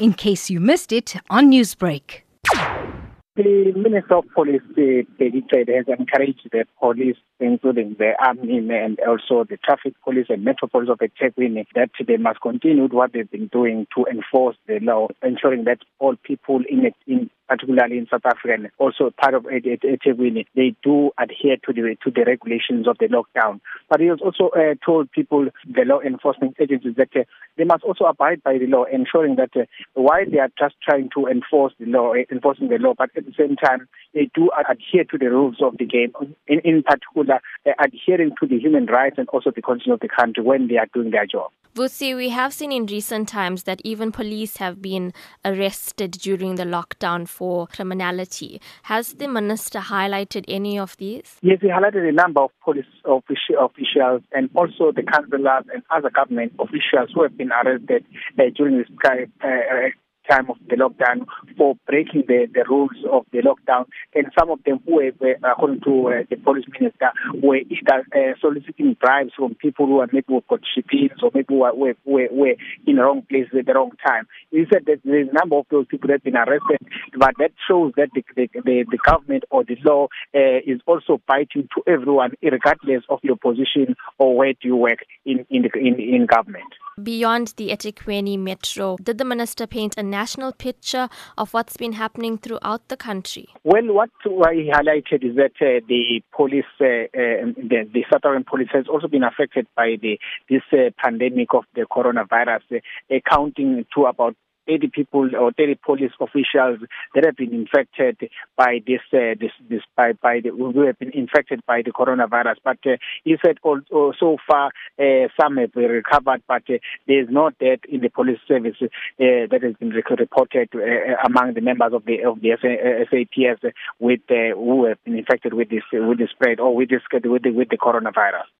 in case you missed it on Newsbreak. The Minister of Police, uh, has encouraged the police, including the army and also the traffic police and Metro Police of eThekwini, that they must continue what they've been doing to enforce the law, ensuring that all people in, in particularly in South Africa and also part of eThekwini, they do adhere to the to the regulations of the lockdown. But he has also uh, told people, the law enforcement agencies, that uh, they must also abide by the law, ensuring that uh, while they are just trying to enforce the law, uh, enforcing the law, but at the same time they do adhere to the rules of the game. In, in particular, uh, adhering to the human rights and also the constitution of the country when they are doing their job. Vusi, we have seen in recent times that even police have been arrested during the lockdown for criminality. Has the minister highlighted any of these? Yes, he highlighted a number of police officials and also the councillors and other government officials who have been arrested uh, during this uh, time of the lockdown for breaking the, the rules of the lockdown. And some of them were, according to uh, the police minister, were either uh, soliciting bribes from people who are maybe who got shippings or maybe were, were, were, in the wrong place at the wrong time. He said that there's a number of those people that have been arrested, but that shows that the, the, the, the government or the law uh, is also biting to everyone, regardless of your position or where do you work in, in, the, in, in government. Beyond the eThekwini metro, did the minister paint a national picture of what's been happening throughout the country? Well, what he highlighted is that uh, the police, uh, uh, the, the South African police has also been affected by the this uh, pandemic of the coronavirus, uh, accounting to about 80 people or 30 police officials that have been infected by this, uh, this, this by, by the, who have been infected by the coronavirus. But uh, he said also, so far uh, some have recovered, but uh, there is no death in the police service uh, that has been reported uh, among the members of the of the SAPS with uh, who have been infected with this with the spread or with this with the, with the coronavirus.